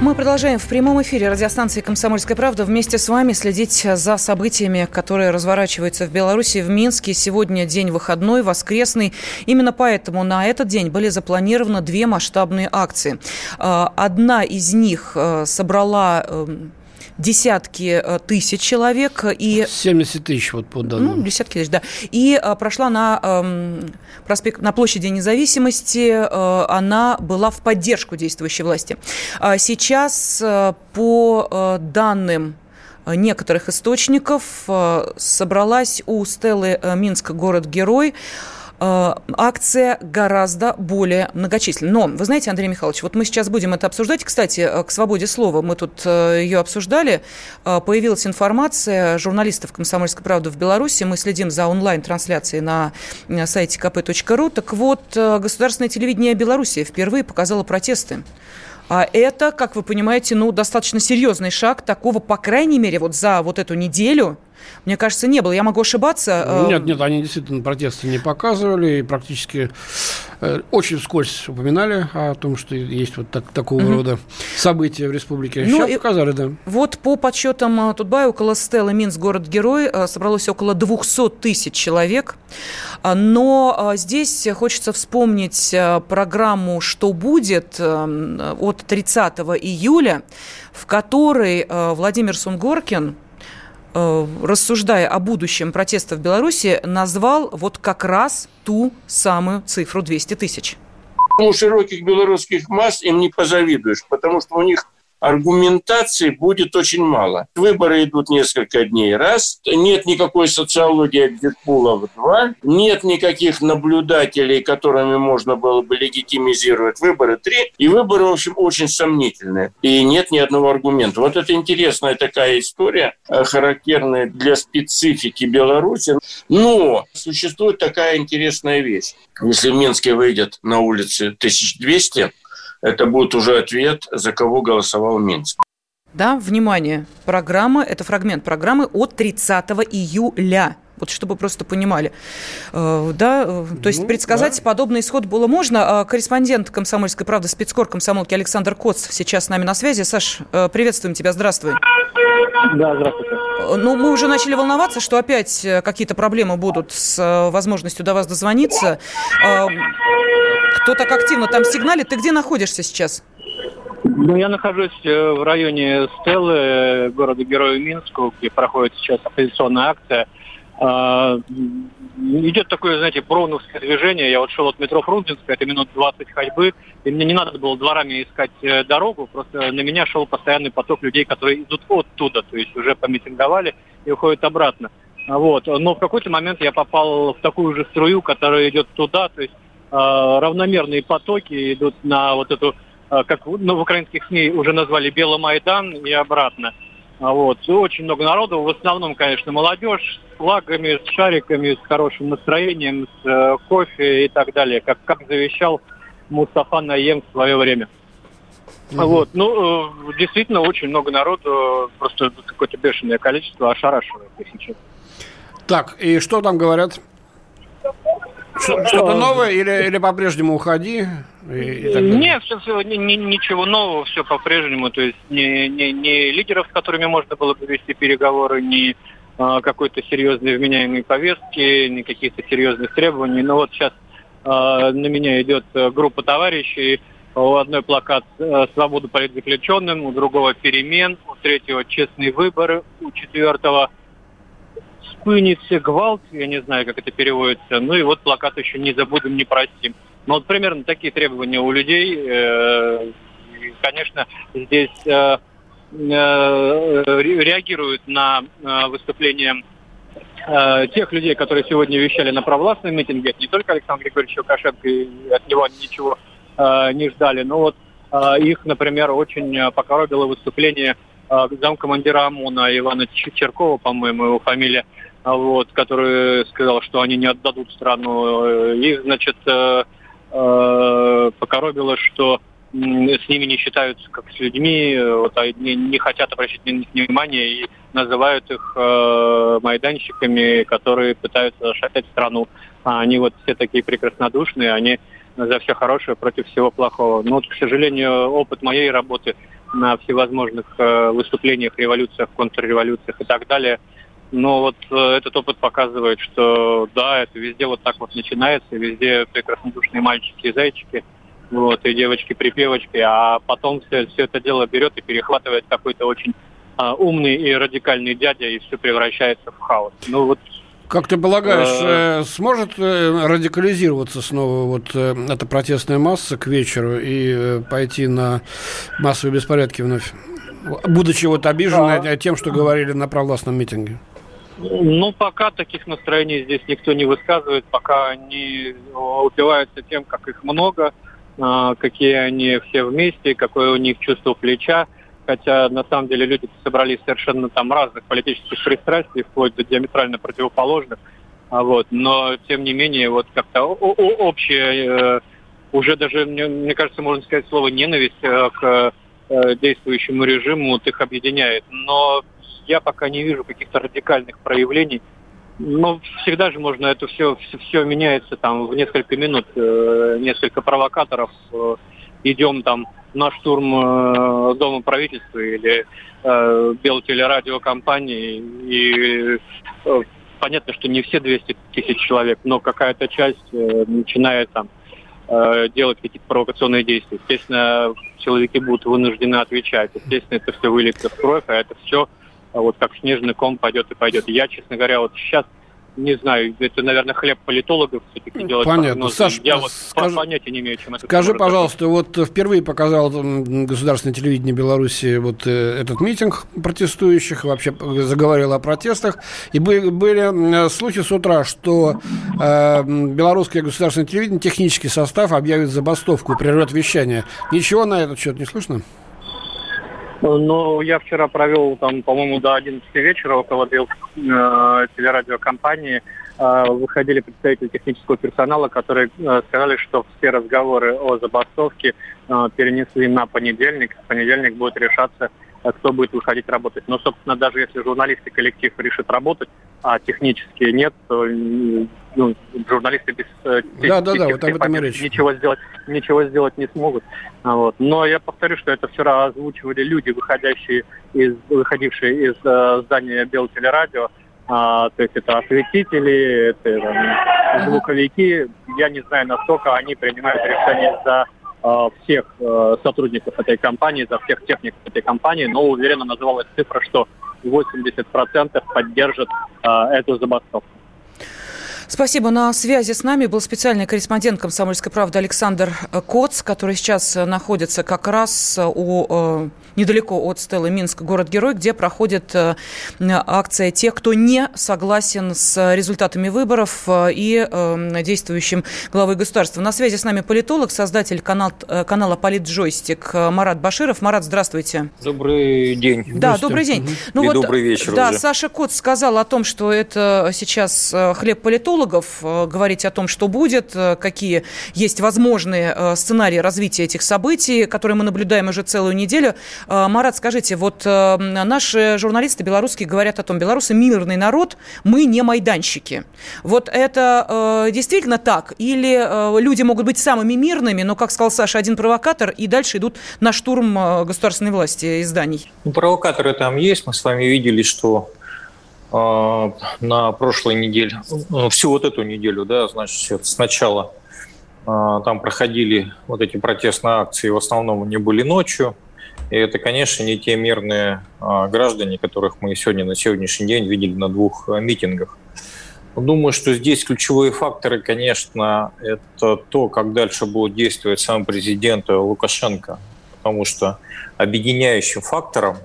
Мы продолжаем в прямом эфире радиостанции «Комсомольская правда» вместе с вами следить за событиями, которые разворачиваются в Беларуси, в Минске. Сегодня день выходной, воскресный. Именно поэтому на этот день были запланированы две масштабные акции. А, одна из них э, собрала эм, десятки э, тысяч человек. И, 70 тысяч вот по данным. Ну, десятки тысяч, да. И а, прошла на, э, проспект, на площади независимости. Э, она была в поддержку действующей власти. А сейчас э, по э, данным некоторых источников собралась у Стеллы Минск город-герой Э, акция гораздо более многочисленная. Но, вы знаете, Андрей Михайлович, вот мы сейчас будем это обсуждать. Кстати, э, к свободе слова мы тут э, ее обсуждали. Появилась информация журналистов «Комсомольской правды» в Беларуси. Мы следим за онлайн-трансляцией на сайте kp.ru. Так вот, государственное телевидение Беларуси впервые показало протесты а это, как вы понимаете, ну, достаточно серьезный шаг. Такого, по крайней мере, вот за вот эту неделю мне кажется, не было. Я могу ошибаться. Э, нет, нет, они действительно протесты не показывали и практически очень вскользь упоминали о том, что есть вот так, такого угу. рода события в республике. Ну, Сейчас и показали, да. Вот по подсчетам э, Тутбай около Стеллы Минск, город-герой, собралось около 200 тысяч человек. Но здесь хочется вспомнить программу «Что будет» от 30 июля, в которой Владимир Сунгоркин Э, рассуждая о будущем протеста в Беларуси, назвал вот как раз ту самую цифру 200 тысяч. У широких белорусских масс им не позавидуешь, потому что у них аргументации будет очень мало. Выборы идут несколько дней. Раз. Нет никакой социологии экзитпулов. Два. Нет никаких наблюдателей, которыми можно было бы легитимизировать выборы. Три. И выборы, в общем, очень сомнительные. И нет ни одного аргумента. Вот это интересная такая история, э, характерная для специфики Беларуси. Но существует такая интересная вещь. Если в Минске выйдет на улице 1200, это будет уже ответ, за кого голосовал Минск. Да, внимание, программа, это фрагмент программы от 30 июля. Вот чтобы просто понимали. Э, да, э, то есть ну, предсказать да. подобный исход было можно. А корреспондент «Комсомольской правды» спецкор комсомолки Александр Коц сейчас с нами на связи. Саш, э, приветствуем тебя, здравствуй. Да, здравствуйте. Ну, мы уже начали волноваться, что опять какие-то проблемы будут с возможностью до вас дозвониться. Кто так активно там сигналит? Ты где находишься сейчас? Ну, я нахожусь в районе Стеллы, города Героя Минску, где проходит сейчас оппозиционная акция – а, идет такое, знаете, броуновское движение. Я вот шел от метро Фрунзенская, это минут 20 ходьбы, и мне не надо было дворами искать э, дорогу, просто на меня шел постоянный поток людей, которые идут оттуда, то есть уже помитинговали и уходят обратно. Вот. Но в какой-то момент я попал в такую же струю, которая идет туда, то есть э, равномерные потоки идут на вот эту, э, как ну, в украинских СМИ уже назвали Беломайдан и обратно. А вот. Очень много народу, в основном, конечно, молодежь с флагами, с шариками, с хорошим настроением, с э, кофе и так далее, как, как завещал Мустафа Наем в свое время. Угу. Вот. Ну, э, действительно, очень много народу, просто какое-то бешеное количество ошарашивает, если честно. Так, и что там говорят? Что-то новое или, или по-прежнему уходи? И, и Нет, все, все, ни, ничего нового, все по-прежнему. То есть не, не, не лидеров, с которыми можно было бы вести переговоры, не а, какой-то серьезной вменяемой повестки, ни каких-то серьезных требований. Но вот сейчас а, на меня идет группа товарищей. У одной плакат а, «Свободу политзаключенным», у другого «Перемен», у третьего «Честные выборы», у четвертого Спыницы, гвалт, я не знаю, как это переводится. Ну и вот плакат еще «Не забудем, не простим». Ну вот примерно такие требования у людей. Э, конечно, здесь э, э, реагируют на выступление тех людей, которые сегодня вещали на провластном митинге. не только Александр Григорьевич Лукашенко, от него ничего не ждали. Но вот их, например, очень покоробило выступление замкомандира ОМОНа Ивана Черкова, по-моему, его фамилия, вот, который сказал, что они не отдадут страну. Их, значит, покоробило, что с ними не считаются как с людьми, вот, а не, не хотят обращать на них внимание и называют их э, майданщиками, которые пытаются зашатать страну. А они вот все такие прекраснодушные, они за все хорошее против всего плохого. Но, вот, к сожалению, опыт моей работы на всевозможных э, выступлениях, революциях, контрреволюциях и так далее, но вот э, этот опыт показывает, что да, это везде вот так вот начинается, везде прекраснодушные мальчики и зайчики – вот, и девочки-припевочки, а потом все, все это дело берет и перехватывает какой-то очень а, умный и радикальный дядя, и все превращается в хаос. Ну вот как ты полагаешь, э, сможет э, радикализироваться снова вот э, эта протестная масса к вечеру и пойти на массовые беспорядки вновь, будучи вот обиженной а... тем, что говорили на провластном митинге? Ну, пока таких настроений здесь никто не высказывает, пока они упиваются тем, как их много, какие они все вместе, какое у них чувство плеча. Хотя на самом деле люди собрались совершенно там разных политических пристрастий, вплоть до диаметрально противоположных. А вот, но тем не менее, вот как-то общее, э, уже даже, мне, мне кажется, можно сказать слово ненависть э, к э, действующему режиму, вот их объединяет. Но я пока не вижу каких-то радикальных проявлений ну, всегда же можно это все, все, все меняется там в несколько минут, несколько провокаторов, идем там на штурм э, Дома правительства или э, Белтелерадиокомпании, и э, понятно, что не все 200 тысяч человек, но какая-то часть э, начинает там э, делать какие-то провокационные действия. Естественно, силовики будут вынуждены отвечать. Естественно, это все выльется в кровь, а это все а вот как снежный ком пойдет и пойдет. Я, честно говоря, вот сейчас не знаю, это, наверное, хлеб политологов все-таки делать Понятно. Прогнозы. Саш, Я вот скажи, понятия не имею, чем это Скажи, пожалуйста, вот впервые показал государственное телевидение Беларуси вот э, этот митинг протестующих, вообще заговорил о протестах, и были, были слухи с утра, что э, белорусское государственное телевидение, технический состав объявит забастовку, прервет вещание. Ничего на этот счет не слышно? Ну, я вчера провел там, по-моему, до 11 вечера около э, телерадиокомпании. Э, выходили представители технического персонала, которые э, сказали, что все разговоры о забастовке э, перенесли на понедельник. В понедельник будет решаться Э, кто будет выходить работать. Но, собственно, даже если журналисты коллектив решит работать, а технически нет, то ну, журналисты без э, да, да, да, вот об этом и речь. ничего сделать, ничего сделать не смогут. А вот. Но я повторю, что это вчера озвучивали люди, выходящие из, выходившие из э, здания Белтелерадио, а, то есть это осветители, это там, звуковики. Я не знаю, насколько они принимают решение за Э, всех э, сотрудников этой компании, за всех техников этой компании, но уверенно называлась цифра, что 80% поддержат э, эту забастовку. Спасибо. На связи с нами был специальный корреспондент «Комсомольской правды» Александр Коц, который сейчас находится как раз у, недалеко от Стеллы Минск, город-герой, где проходит акция тех, кто не согласен с результатами выборов и действующим главой государства. На связи с нами политолог, создатель канал, канала «Политджойстик» Марат Баширов. Марат, здравствуйте. Добрый день. Да, добрый день. Ну, и вот, добрый вечер Да, уже. Саша Коц сказал о том, что это сейчас хлеб политологов э, говорить о том, что будет, э, какие есть возможные э, сценарии развития этих событий, которые мы наблюдаем уже целую неделю. Марат, скажите, вот наши журналисты белорусские говорят о том, белорусы мирный народ, мы не майданщики. Вот это действительно так? Или люди могут быть самыми мирными, но, как сказал Саша, один провокатор, и дальше идут на штурм государственной власти и зданий? Ну, провокаторы там есть. Мы с вами видели, что а, на прошлой неделе, ну, всю вот эту неделю, да, значит, сначала а, там проходили вот эти протестные акции, в основном они были ночью, и это, конечно, не те мирные а, граждане, которых мы сегодня на сегодняшний день видели на двух митингах. Думаю, что здесь ключевые факторы, конечно, это то, как дальше будет действовать сам президент Лукашенко, потому что объединяющим фактором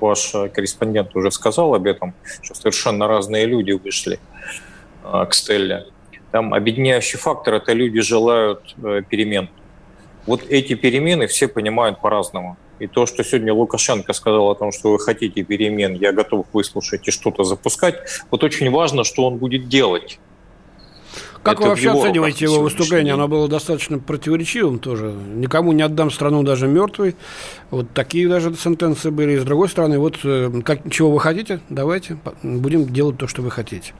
ваш корреспондент уже сказал об этом, что совершенно разные люди вышли а, к Стелле. Там объединяющий фактор – это люди желают э, перемен. Вот эти перемены все понимают по-разному. И то, что сегодня Лукашенко сказал о том, что вы хотите перемен, я готов выслушать и что-то запускать, вот очень важно, что он будет делать. Как Это вы вообще его оцениваете его выступление? Оно было достаточно противоречивым тоже. Никому не отдам страну даже мертвой. Вот такие даже сентенции были. И с другой стороны, вот э, как, чего вы хотите, давайте будем делать то, что вы хотите.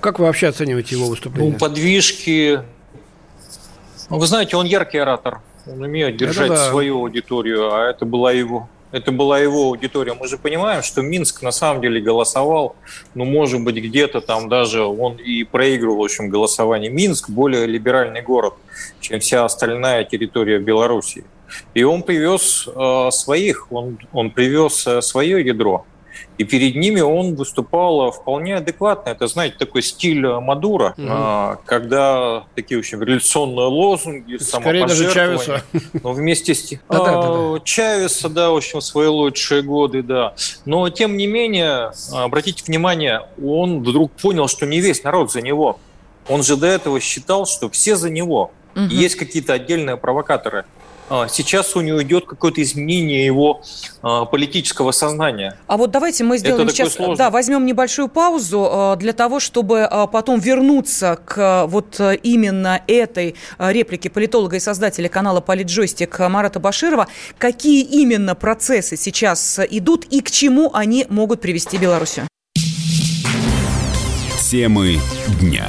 Как вы вообще оцениваете его выступление? Ну, подвижки. Ну, вы знаете, он яркий оратор. Он умеет держать да. свою аудиторию, а это была его это была его аудитория. Мы же понимаем, что Минск на самом деле голосовал, ну, может быть, где-то там даже он и проигрывал, в общем, голосование. Минск более либеральный город, чем вся остальная территория Белоруссии. И он привез э, своих, он, он привез э, свое ядро. И перед ними он выступал вполне адекватно. Это, знаете, такой стиль Мадура, угу. когда такие очень революционные лозунги, Скорее даже Чавеса. Но вместе с... Да. Чавеса, да, в общем, свои лучшие годы, да. Но, тем не менее, обратите внимание, он вдруг понял, что не весь народ за него. Он же до этого считал, что все за него. Угу. Есть какие-то отдельные провокаторы. А, сейчас у него идет какое-то изменение его а, политического сознания. А вот давайте мы сделаем Это сейчас, да, возьмем небольшую паузу а, для того, чтобы потом вернуться к вот именно этой реплике политолога и создателя канала «Политджойстик» Марата Баширова. Какие именно процессы сейчас идут и к чему они могут привести Белоруссию? Темы дня.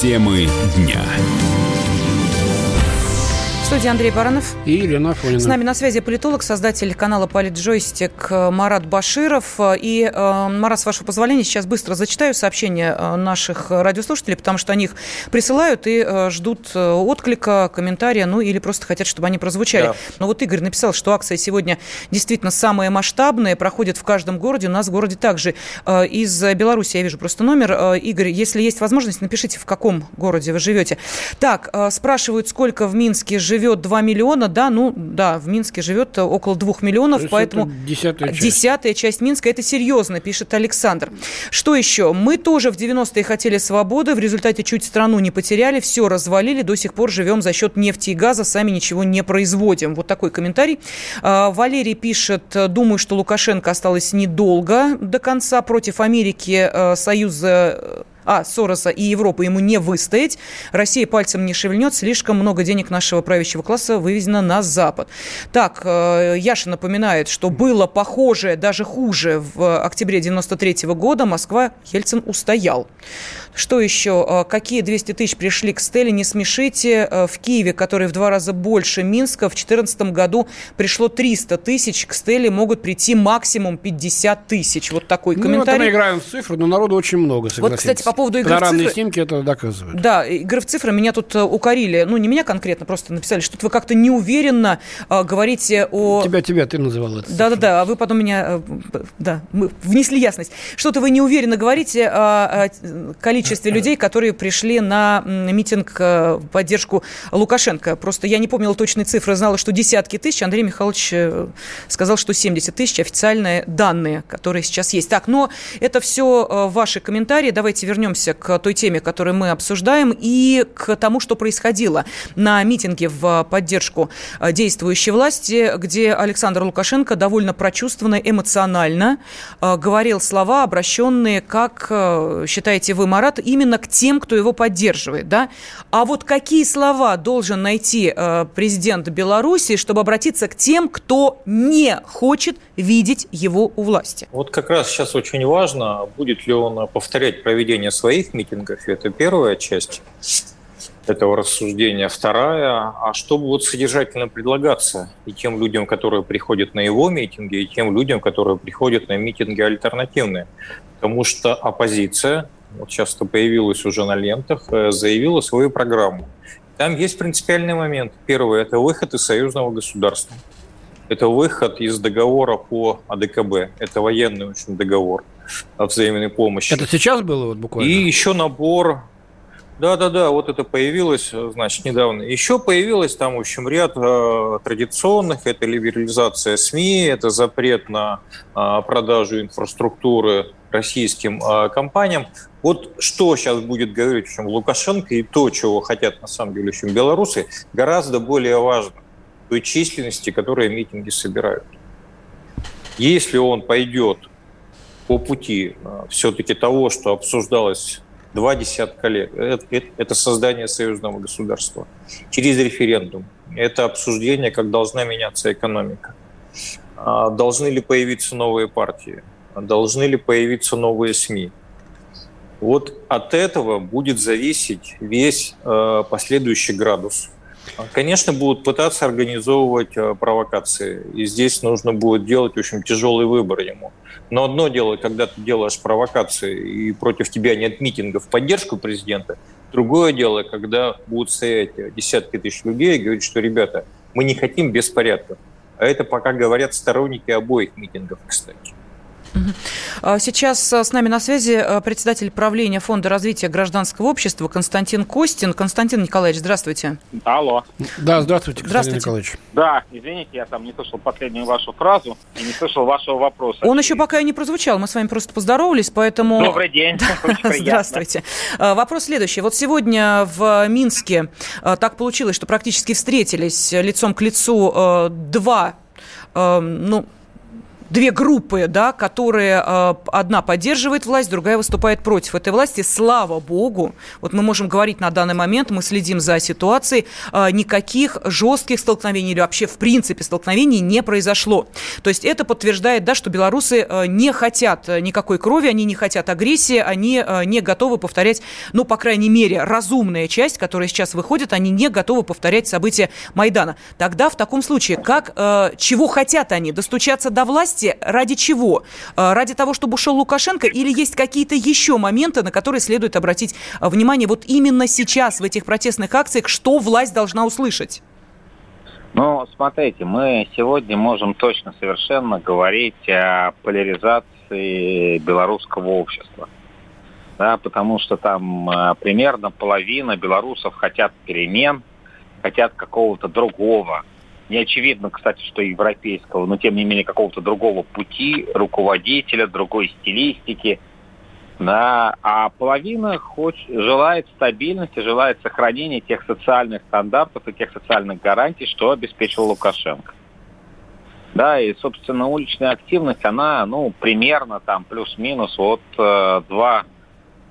Темы дня студии Андрей Баранов. И Елена Афонина. С нами на связи политолог, создатель канала «Политджойстик» Марат Баширов. И, э, Марат, с вашего позволения, сейчас быстро зачитаю сообщения э, наших радиослушателей, потому что они их присылают и э, ждут отклика, комментария, ну или просто хотят, чтобы они прозвучали. Да. Но вот Игорь написал, что акция сегодня действительно самая масштабная, проходит в каждом городе. У нас в городе также. Из Беларуси я вижу просто номер. Игорь, если есть возможность, напишите, в каком городе вы живете. Так, спрашивают, сколько в Минске живет живет 2 миллиона, да, ну, да, в Минске живет около 2 миллионов, поэтому десятая часть. десятая часть Минска, это серьезно, пишет Александр. Что еще? Мы тоже в 90-е хотели свободы, в результате чуть страну не потеряли, все развалили, до сих пор живем за счет нефти и газа, сами ничего не производим. Вот такой комментарий. А, Валерий пишет, думаю, что Лукашенко осталось недолго до конца против Америки, э, Союза а, Сороса и Европы ему не выстоять. Россия пальцем не шевельнет, слишком много денег нашего правящего класса вывезено на Запад. Так, э, Яша напоминает, что было похожее, даже хуже в октябре 93 -го года. Москва, Ельцин устоял. Что еще? Э, какие 200 тысяч пришли к Стелле? Не смешите. Э, в Киеве, который в два раза больше Минска, в 2014 году пришло 300 тысяч. К Стелле могут прийти максимум 50 тысяч. Вот такой ну, комментарий. Ну, мы играем в цифры, но народу очень много, Вот, кстати, по поводу игры Панорамные в цифры... снимки это доказывают. Да, игры в цифры меня тут э, укорили. Ну, не меня конкретно, просто написали, что вы как-то неуверенно э, говорите о... Тебя, тебя, ты называл это. Да-да-да, а вы потом меня... Э, да, мы внесли ясность. Что-то вы неуверенно говорите о, о количестве людей, которые пришли на митинг в поддержку Лукашенко. Просто я не помнила точные цифры, знала, что десятки тысяч. Андрей Михайлович сказал, что 70 тысяч официальные данные, которые сейчас есть. Так, но это все ваши комментарии. Давайте вернемся к той теме, которую мы обсуждаем, и к тому, что происходило на митинге в поддержку э, действующей власти, где Александр Лукашенко довольно прочувствованно, эмоционально э, говорил слова, обращенные, как э, считаете вы, Марат, именно к тем, кто его поддерживает. Да? А вот какие слова должен найти президент Беларуси, чтобы обратиться к тем, кто не хочет видеть его у власти? Вот как раз сейчас очень важно, будет ли он повторять проведение своих митингов. Это первая часть этого рассуждения. Вторая, а что будет содержательно предлагаться и тем людям, которые приходят на его митинги, и тем людям, которые приходят на митинги альтернативные. Потому что оппозиция вот сейчас это появилось уже на лентах, э, заявила свою программу. Там есть принципиальный момент. Первый – это выход из союзного государства. Это выход из договора по АДКБ. Это военный очень договор о взаимной помощи. Это сейчас было вот буквально? И еще набор да-да-да, вот это появилось, значит, недавно. Еще появилось там, в общем, ряд э, традиционных. Это либерализация СМИ, это запрет на э, продажу инфраструктуры российским э, компаниям. Вот что сейчас будет говорить в общем, Лукашенко и то, чего хотят на самом деле в общем, белорусы, гораздо более важно той численности, которые митинги собирают. Если он пойдет по пути э, все-таки того, что обсуждалось два десятка лет. Это, это, это создание союзного государства через референдум. Это обсуждение, как должна меняться экономика. А должны ли появиться новые партии? Должны ли появиться новые СМИ? Вот от этого будет зависеть весь э, последующий градус. Конечно, будут пытаться организовывать э, провокации. И здесь нужно будет делать очень тяжелый выбор ему. Но одно дело, когда ты делаешь провокации, и против тебя нет митинга в поддержку президента. Другое дело, когда будут стоять десятки тысяч людей и говорить, что, ребята, мы не хотим беспорядков. А это пока говорят сторонники обоих митингов, кстати. А сейчас а, с нами на связи а, председатель правления Фонда развития гражданского общества Константин Костин. Константин Николаевич, здравствуйте. Алло. Да, здравствуйте, Константин здравствуйте. Николаевич. Да, извините, я там не слышал последнюю вашу фразу и не слышал вашего вопроса. Он еще пока и не прозвучал, мы с вами просто поздоровались, поэтому... Добрый день. Здравствуйте. Вопрос следующий. Вот сегодня в Минске так получилось, что практически встретились лицом к лицу два ну, две группы, да, которые э, одна поддерживает власть, другая выступает против этой власти. Слава богу, вот мы можем говорить на данный момент, мы следим за ситуацией, э, никаких жестких столкновений или вообще в принципе столкновений не произошло. То есть это подтверждает, да, что белорусы э, не хотят никакой крови, они не хотят агрессии, они не готовы повторять, ну, по крайней мере, разумная часть, которая сейчас выходит, они не готовы повторять события Майдана. Тогда в таком случае, как, чего хотят они? Достучаться до власти? Власти ради чего? Э, ради того, чтобы ушел Лукашенко или есть какие-то еще моменты, на которые следует обратить э, внимание вот именно сейчас в этих протестных акциях, что власть должна услышать? Ну, смотрите, мы сегодня можем точно совершенно говорить о поляризации белорусского общества. Да, потому что там э, примерно половина белорусов хотят перемен, хотят какого-то другого, не очевидно, кстати, что европейского, но тем не менее какого-то другого пути, руководителя, другой стилистики. Да, а половина хочет, желает стабильности, желает сохранения тех социальных стандартов и тех социальных гарантий, что обеспечил Лукашенко. Да, и, собственно, уличная активность, она, ну, примерно там плюс-минус от э, 2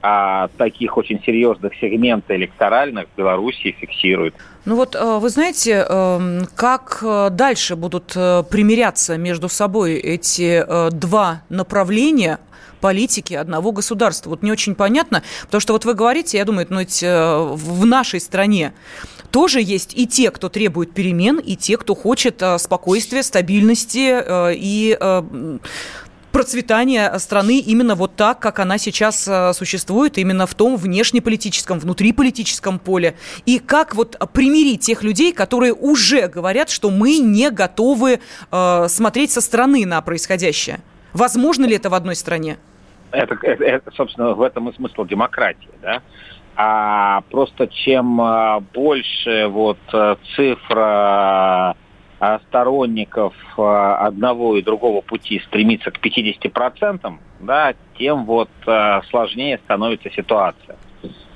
а таких очень серьезных сегмента электоральных в Беларуси фиксирует. Ну вот, э, вы знаете, эм, как э, дальше будут э, примиряться между собой эти два направления политики одного государства. Вот не очень понятно, потому что вот вы говорите, я думаю, ну ведь в нашей стране тоже есть и те, кто требует перемен, и те, кто хочет спокойствия, стабильности и процветания страны именно вот так, как она сейчас э, существует, именно в том внешнеполитическом, внутриполитическом поле. И как вот примирить тех людей, которые уже говорят, что мы не готовы э, смотреть со стороны на происходящее. Возможно ли это в одной стране? Это, это, это собственно, в этом и смысл демократии, да? А просто чем э, больше вот э, цифра а сторонников а, одного и другого пути стремится к 50%, да, тем вот а, сложнее становится ситуация.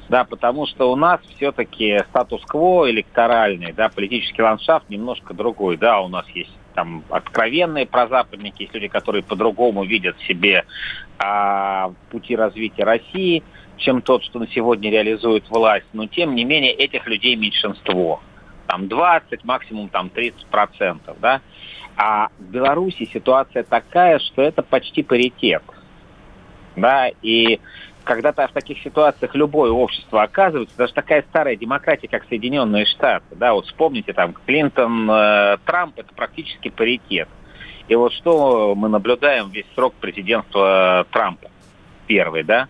Да, потому что у нас все-таки статус-кво электоральный, да, политический ландшафт немножко другой. Да, у нас есть там откровенные прозападники, есть люди, которые по-другому видят себе а, пути развития России, чем тот, что на сегодня реализует власть. Но тем не менее этих людей меньшинство там 20, максимум там 30 процентов, да. А в Беларуси ситуация такая, что это почти паритет, да, и когда-то в таких ситуациях любое общество оказывается, даже такая старая демократия, как Соединенные Штаты, да, вот вспомните там Клинтон, э, Трамп, это практически паритет. И вот что мы наблюдаем весь срок президентства Трампа, первый, да,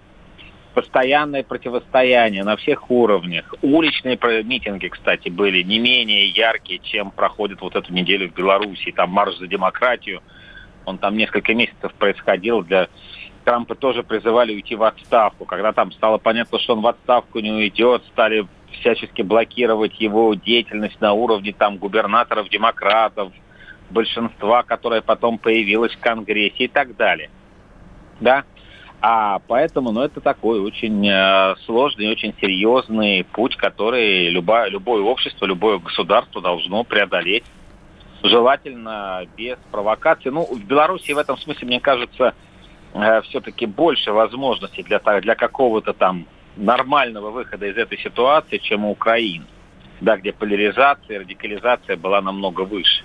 постоянное противостояние на всех уровнях. Уличные митинги, кстати, были не менее яркие, чем проходит вот эту неделю в Беларуси. Там марш за демократию, он там несколько месяцев происходил. Для Трампа тоже призывали уйти в отставку. Когда там стало понятно, что он в отставку не уйдет, стали всячески блокировать его деятельность на уровне там губернаторов, демократов, большинства, которое потом появилось в Конгрессе и так далее. Да? А поэтому, ну, это такой очень э, сложный, очень серьезный путь, который любое, любое общество, любое государство должно преодолеть. Желательно без провокации. Ну, в Беларуси в этом смысле, мне кажется, э, все-таки больше возможностей для, для какого-то там нормального выхода из этой ситуации, чем у Украины. Да, где поляризация, радикализация была намного выше.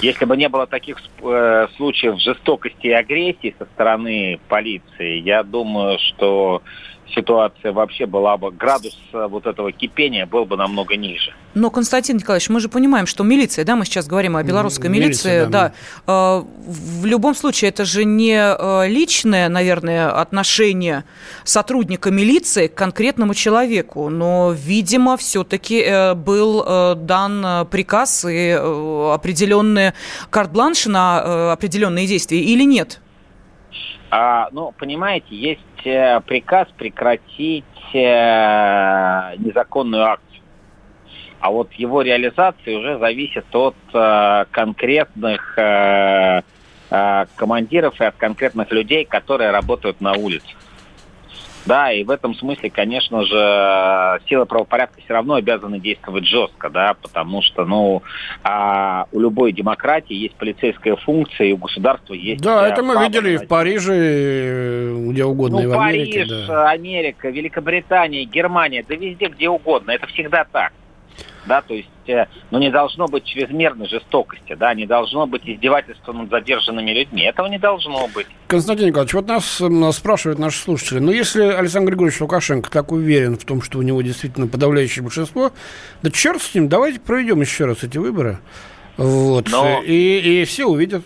Если бы не было таких э, случаев жестокости и агрессии со стороны полиции, я думаю, что ситуация вообще была бы, градус э, вот этого кипения был бы намного ниже. Но, Константин Николаевич, мы же понимаем, что милиция, да, мы сейчас говорим о белорусской милиции, милиция, да, да, э, в любом случае это же не э, личное, наверное, отношение сотрудника милиции к конкретному человеку, но, видимо, все-таки был дан приказ и определенные карт-бланш на определенные действия или нет? А, ну, понимаете, есть э, приказ прекратить э, незаконную акцию. А вот его реализация уже зависит от э, конкретных э, э, командиров и от конкретных людей, которые работают на улице. Да, и в этом смысле, конечно же, силы правопорядка все равно обязаны действовать жестко, да, потому что, ну, а у любой демократии есть полицейская функция, и у государства есть... Да, это мы видели и в Париже, где угодно, ну, и в Америке. Париж, да. Америка, Великобритания, Германия, да везде, где угодно, это всегда так да, то есть, э, ну, не должно быть чрезмерной жестокости, да, не должно быть издевательства над задержанными людьми, этого не должно быть. Константин Николаевич, вот нас, нас спрашивают наши слушатели, но если Александр Григорьевич Лукашенко так уверен в том, что у него действительно подавляющее большинство, да черт с ним, давайте проведем еще раз эти выборы, вот, но... и, и все увидят.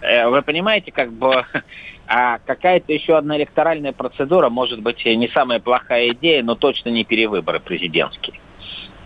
Э, вы понимаете, как бы а какая-то еще одна электоральная процедура может быть не самая плохая идея, но точно не перевыборы президентские.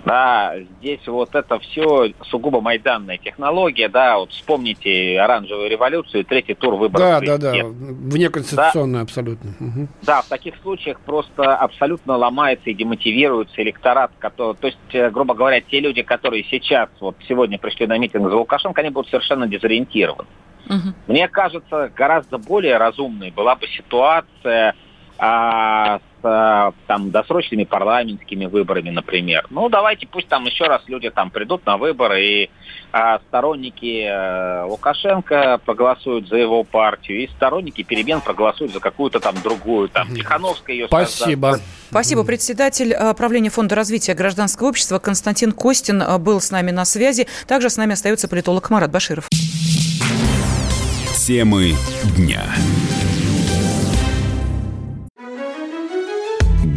Да, здесь вот это все сугубо майданная технология, да, вот вспомните оранжевую революцию, третий тур выборов. Да, да, да, внеконституционная да, абсолютно. Угу. Да, в таких случаях просто абсолютно ломается и демотивируется электорат, который, то есть, э, грубо говоря, те люди, которые сейчас, вот сегодня пришли на митинг за Лукашенко, они будут совершенно дезориентированы. Угу. Мне кажется, гораздо более разумной была бы ситуация а, с там, досрочными парламентскими выборами, например. Ну, давайте пусть там еще раз люди там придут на выборы, и а, сторонники а, Лукашенко проголосуют за его партию, и сторонники перемен проголосуют за какую-то там другую, там, Тихановская ее Спасибо. Создаст. Спасибо. Председатель э, правления Фонда развития гражданского общества Константин Костин э, был с нами на связи. Также с нами остается политолог Марат Баширов. Темы дня.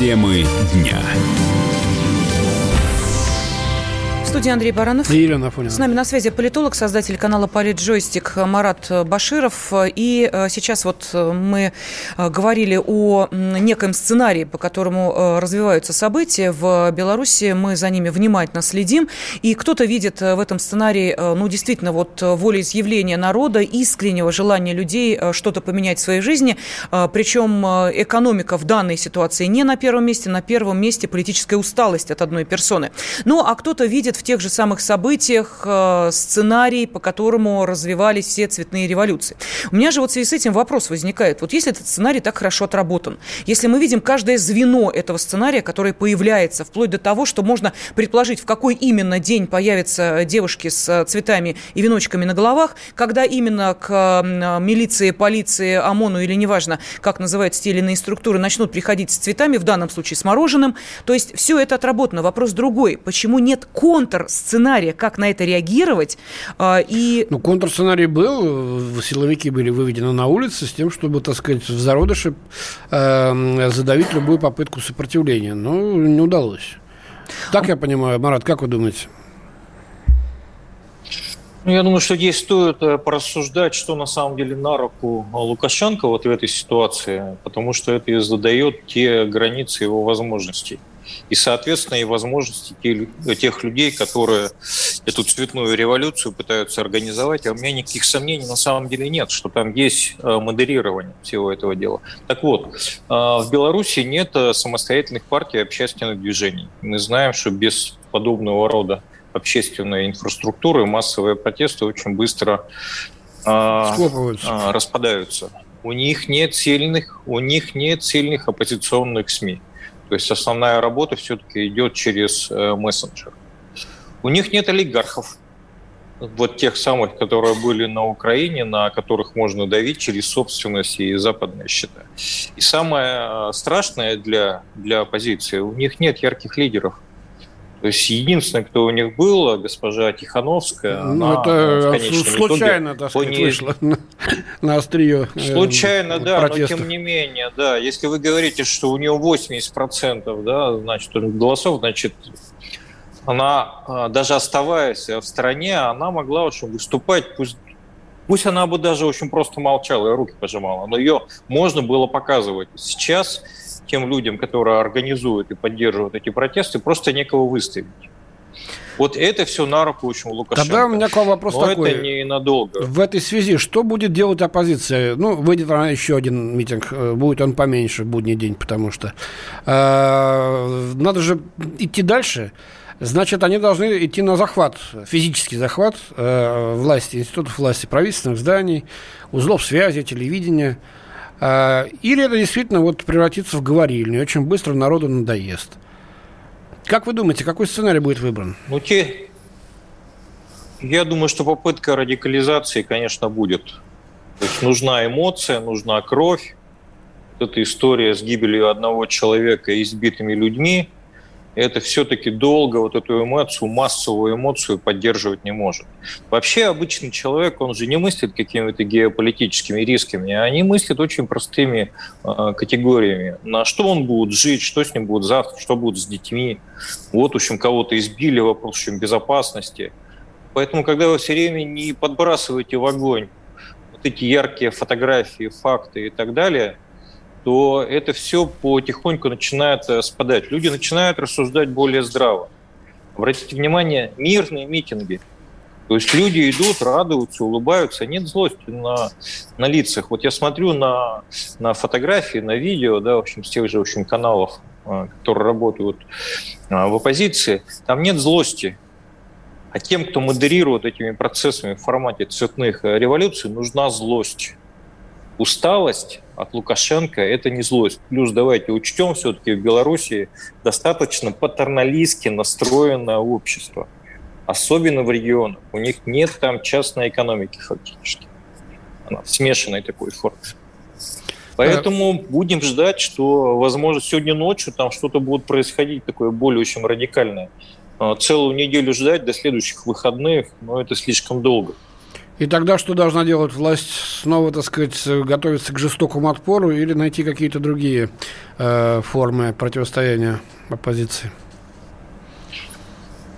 Темы дня студии Андрей Баранов. И Елена Афонина. С нами на связи политолог, создатель канала Политджойстик Марат Баширов. И э, сейчас вот э, мы э, говорили о неком сценарии, по которому развиваются события в Беларуси. Мы за ними внимательно следим. И кто-то видит в этом сценарии, ну, действительно, вот волеизъявление народа, искреннего желания людей что-то поменять в своей жизни. Причем экономика в данной ситуации не на первом месте, на первом месте политическая усталость от одной персоны. Ну, а кто-то видит в тех же самых событиях э, сценарий, по которому развивались все цветные революции. У меня же вот в связи с этим вопрос возникает. Вот если этот сценарий так хорошо отработан, если мы видим каждое звено этого сценария, которое появляется, вплоть до того, что можно предположить, в какой именно день появятся девушки с цветами и веночками на головах, когда именно к милиции, полиции, ОМОНу или неважно, как называются те или иные структуры, начнут приходить с цветами, в данном случае с мороженым. То есть все это отработано. Вопрос другой. Почему нет контр-сценария, как на это реагировать? А, и... Ну, контр-сценарий был. Силовики были выведены на улицы с тем, чтобы, так сказать, в зародыше э, задавить любую попытку сопротивления. Но не удалось. Так я понимаю. Марат, как вы думаете? Ну, я думаю, что здесь стоит э, порассуждать, что на самом деле на руку Лукашенко вот в этой ситуации, потому что это и задает те границы его возможностей. И, соответственно, и возможности тех людей, которые эту цветную революцию пытаются организовать. А у меня никаких сомнений на самом деле нет, что там есть э, модерирование всего этого дела. Так вот, э, в Беларуси нет самостоятельных партий и общественных движений. Мы знаем, что без подобного рода общественной инфраструктуры массовые протесты очень быстро а, распадаются. У них нет сильных, у них нет сильных оппозиционных СМИ. То есть основная работа все-таки идет через э, мессенджер. У них нет олигархов, вот тех самых, которые были на Украине, на которых можно давить через собственность и западные счета. И самое э, страшное для, для оппозиции, у них нет ярких лидеров – то есть единственное, кто у них был, госпожа Тихановская, ну, она это случайно, итоге, так сказать, не... вышла на, на острие э, Случайно, э, да, протеста. но тем не менее, да, если вы говорите, что у нее 80% да, значит, голосов, значит, она, а, даже оставаясь в стране, она могла очень выступать, пусть Пусть она бы даже очень просто молчала и руки пожимала, но ее можно было показывать. Сейчас тем людям, которые организуют и поддерживают эти протесты, просто некого выставить. Вот это все на руку очень Лукашенко. Тогда у меня к вам вопрос Но такой. это не надолго. В этой связи, что будет делать оппозиция? Ну, выйдет она еще один митинг, э, будет он поменьше в будний день, потому что э, надо же идти дальше. Значит, они должны идти на захват, физический захват э, власти, институтов власти, правительственных зданий, узлов связи, телевидения – или это действительно вот превратится в говорильню, очень быстро народу надоест. Как вы думаете, какой сценарий будет выбран? Ну, те... Я думаю, что попытка радикализации, конечно, будет. То есть нужна эмоция, нужна кровь. Вот эта история с гибелью одного человека и избитыми людьми – это все-таки долго вот эту эмоцию, массовую эмоцию поддерживать не может. Вообще обычный человек, он же не мыслит какими-то геополитическими рисками, а они мыслят очень простыми э, категориями. На что он будет жить, что с ним будет завтра, что будет с детьми. Вот, в общем, кого-то избили, вопрос в общем, безопасности. Поэтому, когда вы все время не подбрасываете в огонь вот эти яркие фотографии, факты и так далее – то это все потихоньку начинает э, спадать. Люди начинают рассуждать более здраво. Обратите внимание, мирные митинги. То есть люди идут, радуются, улыбаются, нет злости на, на лицах. Вот я смотрю на, на фотографии, на видео, да, в общем, с тех же в общем, каналов, э, которые работают э, в оппозиции, там нет злости. А тем, кто модерирует этими процессами в формате цветных революций, нужна злость усталость от Лукашенко – это не злость. Плюс давайте учтем, все-таки в Беларуси достаточно патерналистски настроенное общество. Особенно в регионах. У них нет там частной экономики фактически. Она в смешанной такой форме. Поэтому будем ждать, что, возможно, сегодня ночью там что-то будет происходить такое более очень радикальное. А, целую неделю ждать до следующих выходных, но это слишком долго. И тогда что должна делать власть? Снова, так сказать, готовиться к жестокому отпору или найти какие-то другие э, формы противостояния оппозиции?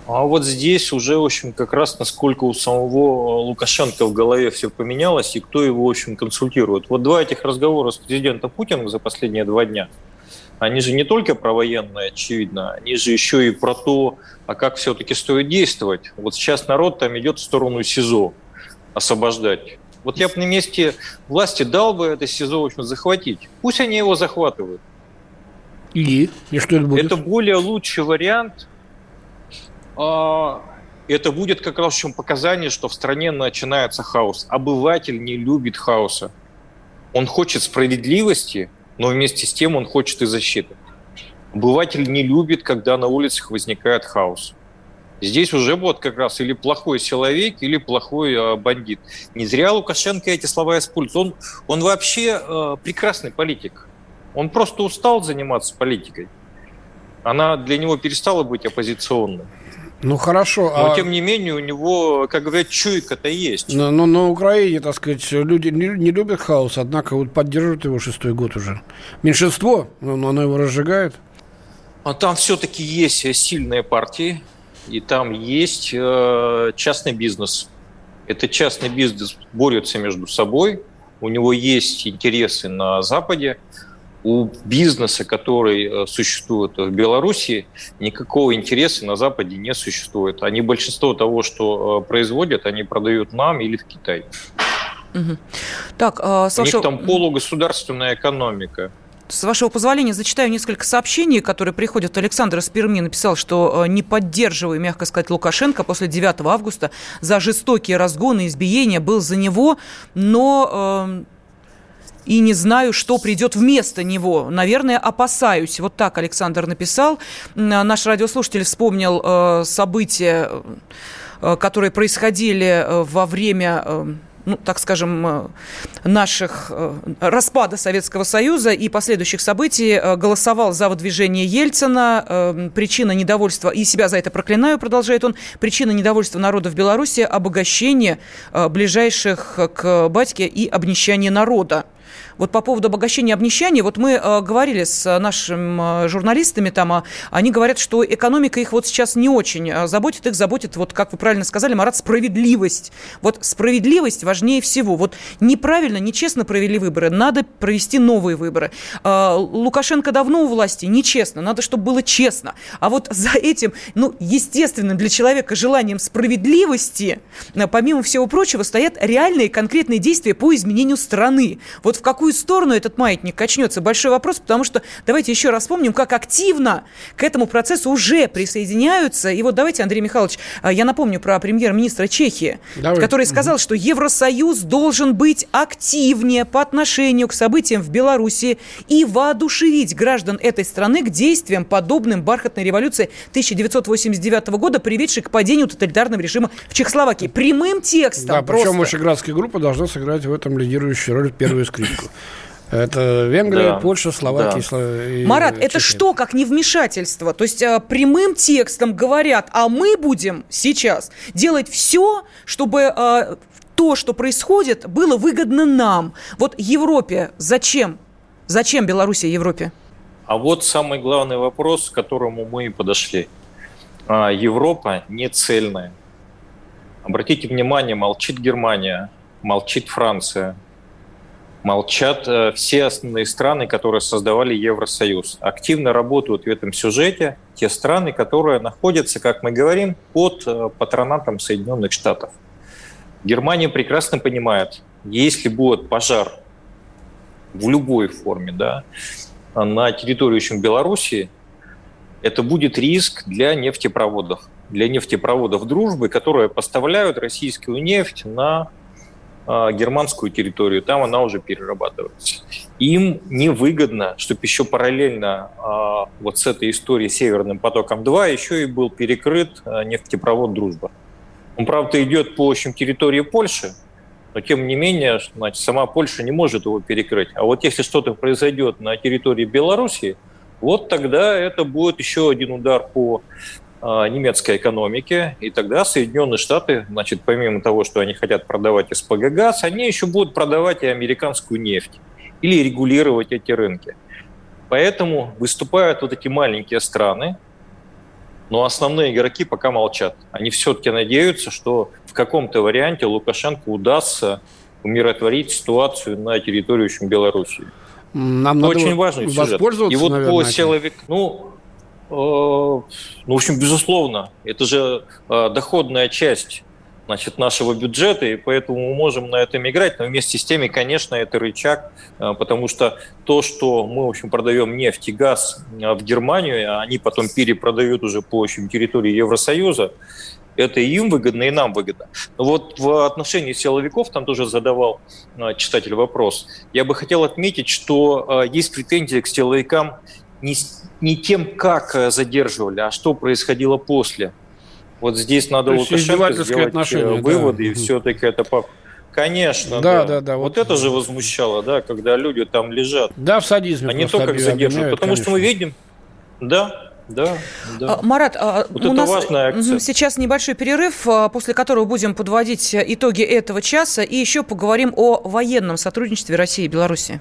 А вот здесь уже, в общем, как раз насколько у самого Лукашенко в голове все поменялось и кто его, в общем, консультирует. Вот два этих разговора с президентом Путиным за последние два дня, они же не только про военное, очевидно, они же еще и про то, а как все-таки стоит действовать. Вот сейчас народ там идет в сторону СИЗО освобождать. Вот я бы на месте власти дал бы это СИЗО, в общем, захватить. Пусть они его захватывают. И? И что это будет? Это более лучший вариант. А, это будет как раз в показание, что в стране начинается хаос. Обыватель не любит хаоса. Он хочет справедливости, но вместе с тем он хочет и защиты. Обыватель не любит, когда на улицах возникает хаос. Здесь уже вот как раз или плохой силовик, или плохой э, бандит. Не зря Лукашенко эти слова использует. Он, он вообще э, прекрасный политик. Он просто устал заниматься политикой. Она для него перестала быть оппозиционной. Ну хорошо. Но а... тем не менее у него, как говорят, чуйка-то есть. Но, но на Украине, так сказать, люди не, не любят хаос, однако вот поддерживают его шестой год уже. Меньшинство, но оно его разжигает. А там все-таки есть сильные партии, и там есть э, частный бизнес. Это частный бизнес борется между собой, у него есть интересы на Западе, у бизнеса, который э, существует в Беларуси, никакого интереса на Западе не существует. Они большинство того, что э, производят, они продают нам или в Китай. Угу. Так, а, Саша... У них там полугосударственная экономика. С вашего позволения, зачитаю несколько сообщений, которые приходят. Александр из написал, что э, не поддерживаю, мягко сказать, Лукашенко после 9 августа за жестокие разгоны, избиения, был за него, но и не знаю, что придет вместо него. Наверное, опасаюсь. Вот так Александр написал. Наш радиослушатель вспомнил э, события, э, которые происходили э, во время ну, так скажем, наших распада Советского Союза и последующих событий голосовал за выдвижение Ельцина. Причина недовольства, и себя за это проклинаю, продолжает он, причина недовольства народа в Беларуси – обогащение ближайших к батьке и обнищание народа. Вот по поводу обогащения и обнищания, вот мы э, говорили с нашими э, журналистами там, э, они говорят, что экономика их вот сейчас не очень э, заботит, их заботит, вот как вы правильно сказали, Марат, справедливость. Вот справедливость важнее всего. Вот неправильно, нечестно провели выборы, надо провести новые выборы. Э, Лукашенко давно у власти, нечестно, надо, чтобы было честно. А вот за этим, ну, естественным для человека желанием справедливости, э, помимо всего прочего, стоят реальные конкретные действия по изменению страны. Вот в какую сторону этот маятник качнется? Большой вопрос, потому что давайте еще раз вспомним, как активно к этому процессу уже присоединяются. И вот давайте, Андрей Михайлович, а, я напомню про премьер-министра Чехии, Давай. который сказал, что Евросоюз должен быть активнее по отношению к событиям в Беларуси и воодушевить граждан этой страны к действиям, подобным бархатной революции 1989 года, приведшей к падению тоталитарного режима в Чехословакии. Прямым текстом Да, просто. причем Вышеградская группа должна сыграть в этом лидирующую роль первую скрипку. Это Венгрия, да. Польша, Словакия. Да. И Марат, Чехия. это что, как невмешательство? То есть а, прямым текстом говорят, а мы будем сейчас делать все, чтобы а, то, что происходит, было выгодно нам. Вот Европе зачем? Зачем Беларуси Европе? А вот самый главный вопрос, к которому мы и подошли. А, Европа не цельная. Обратите внимание, молчит Германия, молчит Франция, молчат э, все основные страны, которые создавали Евросоюз. Активно работают в этом сюжете те страны, которые находятся, как мы говорим, под э, патронатом Соединенных Штатов. Германия прекрасно понимает, если будет пожар в любой форме да, на территории чем Белоруссии, это будет риск для нефтепроводов, для нефтепроводов дружбы, которые поставляют российскую нефть на германскую территорию, там она уже перерабатывается. Им невыгодно, чтобы еще параллельно а, вот с этой историей Северным потоком-2 еще и был перекрыт а, нефтепровод «Дружба». Он, правда, идет по общем территории Польши, но тем не менее, значит, сама Польша не может его перекрыть. А вот если что-то произойдет на территории Беларуси, вот тогда это будет еще один удар по а, немецкой экономики, и тогда Соединенные Штаты, значит, помимо того, что они хотят продавать СПГ газ, они еще будут продавать и американскую нефть или регулировать эти рынки. Поэтому выступают вот эти маленькие страны, но основные игроки пока молчат. Они все-таки надеются, что в каком-то варианте Лукашенко удастся умиротворить ситуацию на территории очень Белоруссии. Нам надо очень важный сюжет. И вот наверное, по силовик, ну, ну, в общем, безусловно, это же э, доходная часть значит, нашего бюджета, и поэтому мы можем на этом играть, но вместе с теми, конечно, это рычаг, э, потому что то, что мы, в общем, продаем нефть и газ в Германию, а они потом перепродают уже по общем территории Евросоюза, Это и им выгодно, и нам выгодно. Но вот в отношении силовиков, там тоже задавал читатель вопрос, я бы хотел отметить, что есть претензии к силовикам не, не тем, как э, задерживали, а что происходило после. Вот здесь надо Лукашенко сделать э, выводы, да. и все-таки это Конечно, да. Да, да, да. Вот, вот это же возмущало, да, когда люди там лежат. Да, в садизме. А не то, как задерживают. Потому конечно. что мы видим, да, да, да. А, Марат, а, вот у нас сейчас небольшой перерыв, а, после которого будем подводить итоги этого часа и еще поговорим о военном сотрудничестве России и Беларуси.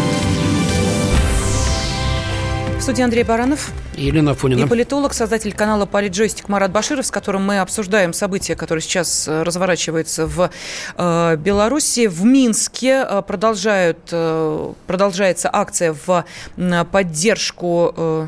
В студии Андрей Баранов. Елена Фонина. И политолог, создатель канала «Политджойстик» Марат Баширов, с которым мы обсуждаем события, которые сейчас э, разворачиваются в э, Беларуси. В Минске э, продолжают, э, продолжается акция в поддержку э,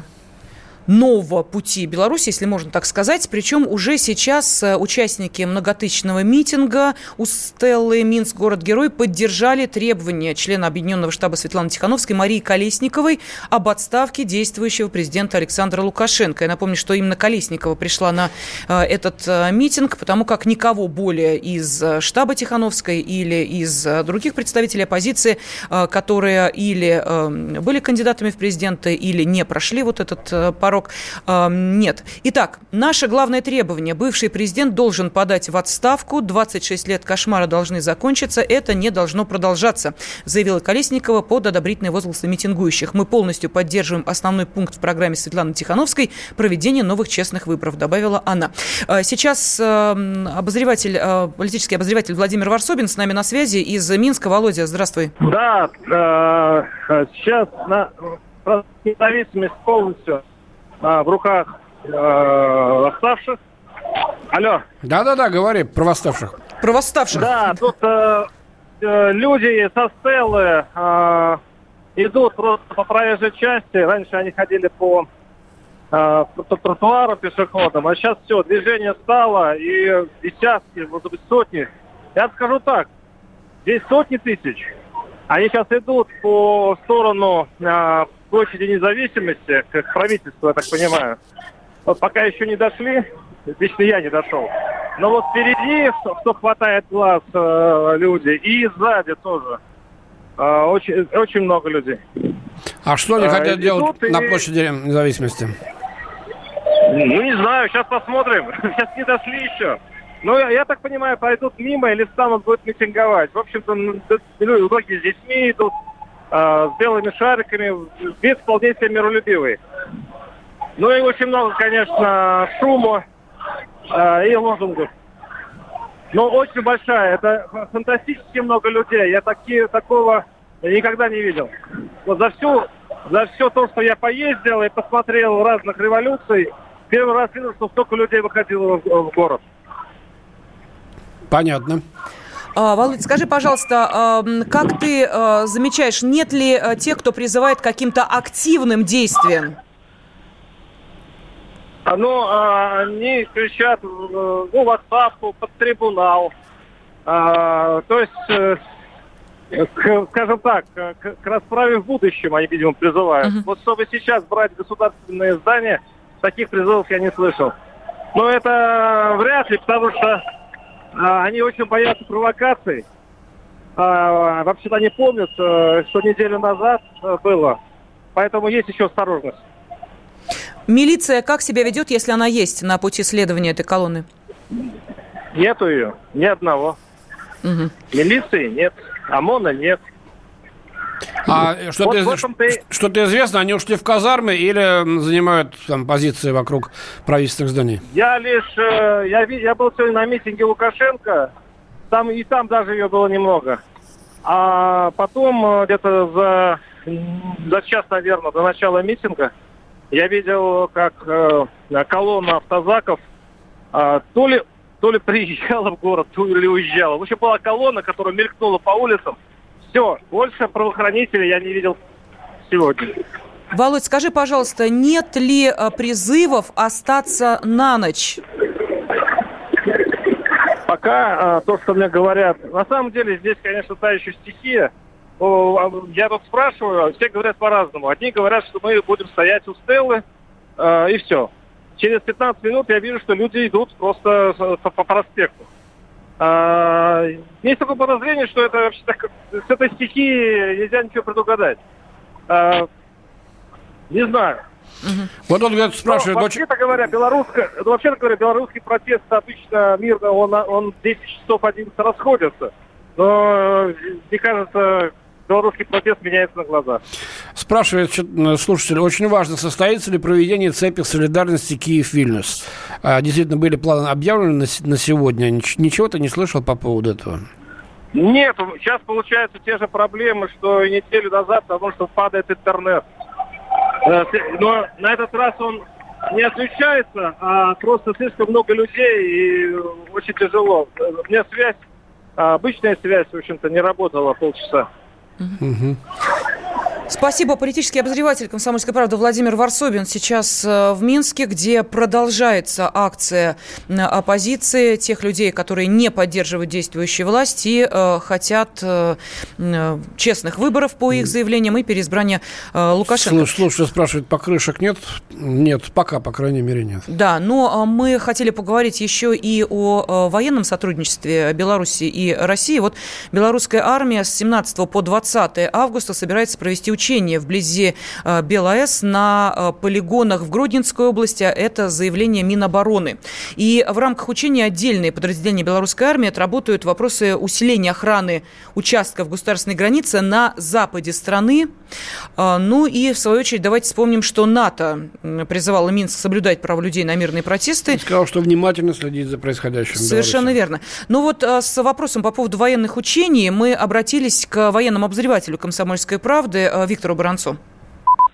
нового пути Беларуси, если можно так сказать. Причем уже сейчас э, участники многотысячного митинга у Стеллы Минск, город-герой, поддержали требования члена Объединенного штаба Светланы Тихановской Марии Колесниковой об отставке действующего президента Александра Лукашенко. Я напомню, что именно Колесникова пришла на э, этот э, митинг, потому как никого более из штаба Тихановской или из других представителей оппозиции, которые или были кандидатами в президенты, или не прошли вот этот порог порог нет. Итак, наше главное требование. Бывший президент должен подать в отставку. 26 лет кошмара должны закончиться. Это не должно продолжаться, заявила Колесникова под одобрительные возгласы митингующих. Мы полностью поддерживаем основной пункт в программе Светланы Тихановской – проведение новых честных выборов, добавила она. Э, сейчас обозреватель, э, политический обозреватель Владимир Варсобин с нами на связи из Минска. Володя, здравствуй. Да, сейчас на независимость полностью а, в руках э, восставших. Алло. Да-да-да, говори про восставших. Про восставших. Да, тут э, э, люди со стелы э, идут просто по проезжей части. Раньше они ходили по, э, по тротуару пешеходам, а сейчас все, движение стало, и десятки, может быть, сотни. Я скажу так, здесь сотни тысяч. Они сейчас идут по сторону э, площади независимости, к правительству, я так понимаю. Вот пока еще не дошли, лично я не дошел. Но вот впереди, что хватает глаз э, люди, и сзади тоже. Э, очень, очень много людей. А что они а, хотят делать и... на площади независимости? Ну, не знаю, сейчас посмотрим. Сейчас не дошли еще. Ну, я, я так понимаю, пойдут мимо или станут будут митинговать. В общем-то, многие с детьми идут, э, с белыми шариками, вид вполне себе миролюбивый. Ну и очень много, конечно, шума э, и лозунгов. Но очень большая, это фантастически много людей. Я такие, такого никогда не видел. Вот за всю, за все то, что я поездил и посмотрел разных революций, первый раз видел, что столько людей выходило в, в город. Понятно. А, Володь, скажи, пожалуйста, как ты а, замечаешь, нет ли а, тех, кто призывает к каким-то активным действиям? Ну, они кричат, ну, в отставку, под трибунал. То есть, э, скажем так, к расправе в будущем они, видимо, призывают. Uh-huh. Вот чтобы сейчас брать государственные здания, таких призывов я не слышал. Но это вряд ли, потому что а, они очень боятся провокаций. а, вообще-то не помнят, э, что неделю назад э, было. Поэтому есть еще осторожность. Милиция как себя ведет, если она есть на пути следования этой колонны? Нету ее, ни одного. Угу. Милиции нет, ОМОНа нет. А что-то, вот из... что-то известно, они ушли в казармы или занимают там позиции вокруг правительственных зданий? Я лишь, э, я, я был сегодня на митинге Лукашенко, там и там даже ее было немного. А потом э, где-то за, за час, наверное, до начала митинга я видел, как э, колонна автозаков э, то ли то ли приезжала в город, то ли уезжала. В общем, была колонна, которая мелькнула по улицам. Все, больше правоохранителей я не видел сегодня. Володь, скажи, пожалуйста, нет ли э, призывов остаться на ночь? Пока а, то, что мне говорят, на самом деле здесь, конечно, та еще стихия. А, я тут спрашиваю, все говорят по-разному. Одни говорят, что мы будем стоять у Стеллы, э, и все. Через 15 минут я вижу, что люди идут просто по проспекту. А, есть такое подозрение, что это вообще так, с этой стихии нельзя ничего предугадать. А, не знаю. Угу. Вот он говорит, спрашивает... Но, вообще-то говоря, белорусская, ну, вообще говоря, белорусский протест обычно мирно, он, он 10 часов 11 расходится. Но, мне кажется, белорусский протест меняется на глазах. Спрашивает слушатель, очень важно, состоится ли проведение цепи солидарности Киев-Вильнюс? А, действительно, были планы объявлены на, сегодня. Ничего ты не слышал по поводу этого? Нет, сейчас получаются те же проблемы, что и неделю назад, потому что падает интернет. Э, но на этот раз он не отключается, а просто слишком много людей и очень тяжело. У меня связь, обычная связь, в общем-то, не работала полчаса. Угу. Спасибо. Политический обозреватель «Комсомольской правды» Владимир Варсобин сейчас э, в Минске, где продолжается акция оппозиции тех людей, которые не поддерживают действующую власть и э, хотят э, честных выборов по их заявлениям и переизбрания э, Лукашенко. Слушай, спрашивают, покрышек нет? Нет, пока, по крайней мере, нет. Да, но мы хотели поговорить еще и о военном сотрудничестве Беларуси и России. Вот белорусская армия с 17 по 20 августа собирается провести учения вблизи э, БелАЭС на э, полигонах в Гродненской области. Это заявление Минобороны. И в рамках учения отдельные подразделения белорусской армии отработают вопросы усиления охраны участков государственной границы на западе страны. Э, ну и, в свою очередь, давайте вспомним, что НАТО призывало Минск соблюдать права людей на мирные протесты. Он сказал, что внимательно следить за происходящим. Совершенно верно. Ну вот с вопросом по поводу военных учений мы обратились к военному обозревателю «Комсомольской правды» Виктору Баранцу?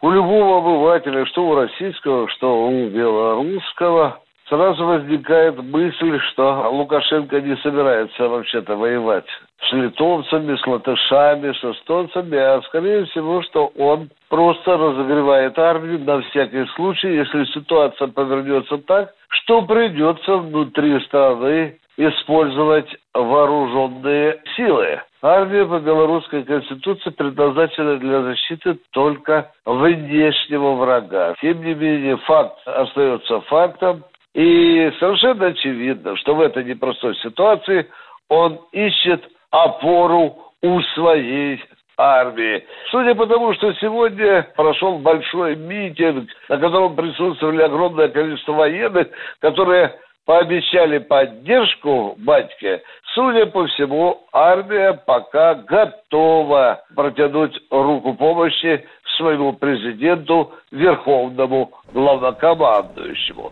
У любого обывателя, что у российского, что у белорусского, сразу возникает мысль, что Лукашенко не собирается вообще-то воевать с литовцами, с латышами, с эстонцами, а скорее всего, что он просто разогревает армию на всякий случай, если ситуация повернется так, что придется внутри страны использовать вооруженные силы. Армия по белорусской конституции предназначена для защиты только внешнего врага. Тем не менее, факт остается фактом. И совершенно очевидно, что в этой непростой ситуации он ищет опору у своей армии. Судя по тому, что сегодня прошел большой митинг, на котором присутствовали огромное количество военных, которые пообещали поддержку батьке, судя по всему, армия пока готова протянуть руку помощи своему президенту, верховному главнокомандующему.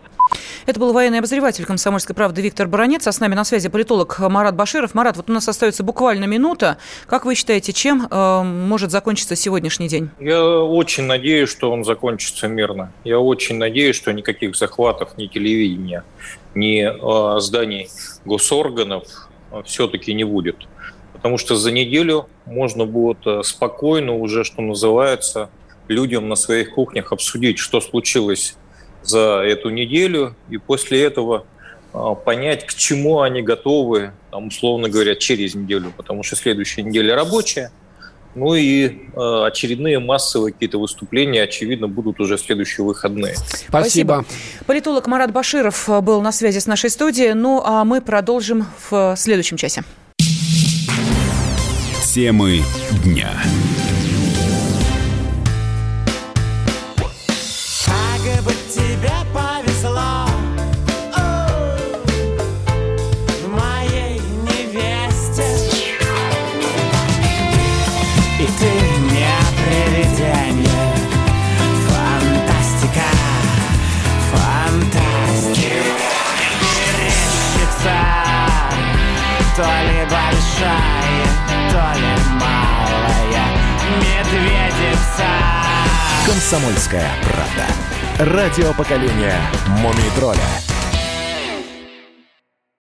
Это был военный обозреватель «Комсомольской правды» Виктор Баранец. А с нами на связи политолог Марат Баширов. Марат, вот у нас остается буквально минута. Как вы считаете, чем э, может закончиться сегодняшний день? Я очень надеюсь, что он закончится мирно. Я очень надеюсь, что никаких захватов ни телевидения, ни э, зданий госорганов э, все-таки не будет. Потому что за неделю можно будет э, спокойно уже, что называется, людям на своих кухнях обсудить, что случилось за эту неделю, и после этого а, понять, к чему они готовы, там, условно говоря, через неделю, потому что следующая неделя рабочая, ну и э, очередные массовые какие-то выступления, очевидно, будут уже в следующие выходные. Спасибо. Спасибо. Политолог Марат Баширов был на связи с нашей студией. Ну а мы продолжим в следующем часе. Темы дня. Большая, то ли малая медведица «Комсомольская правда». Радио поколения «Мумий тролля».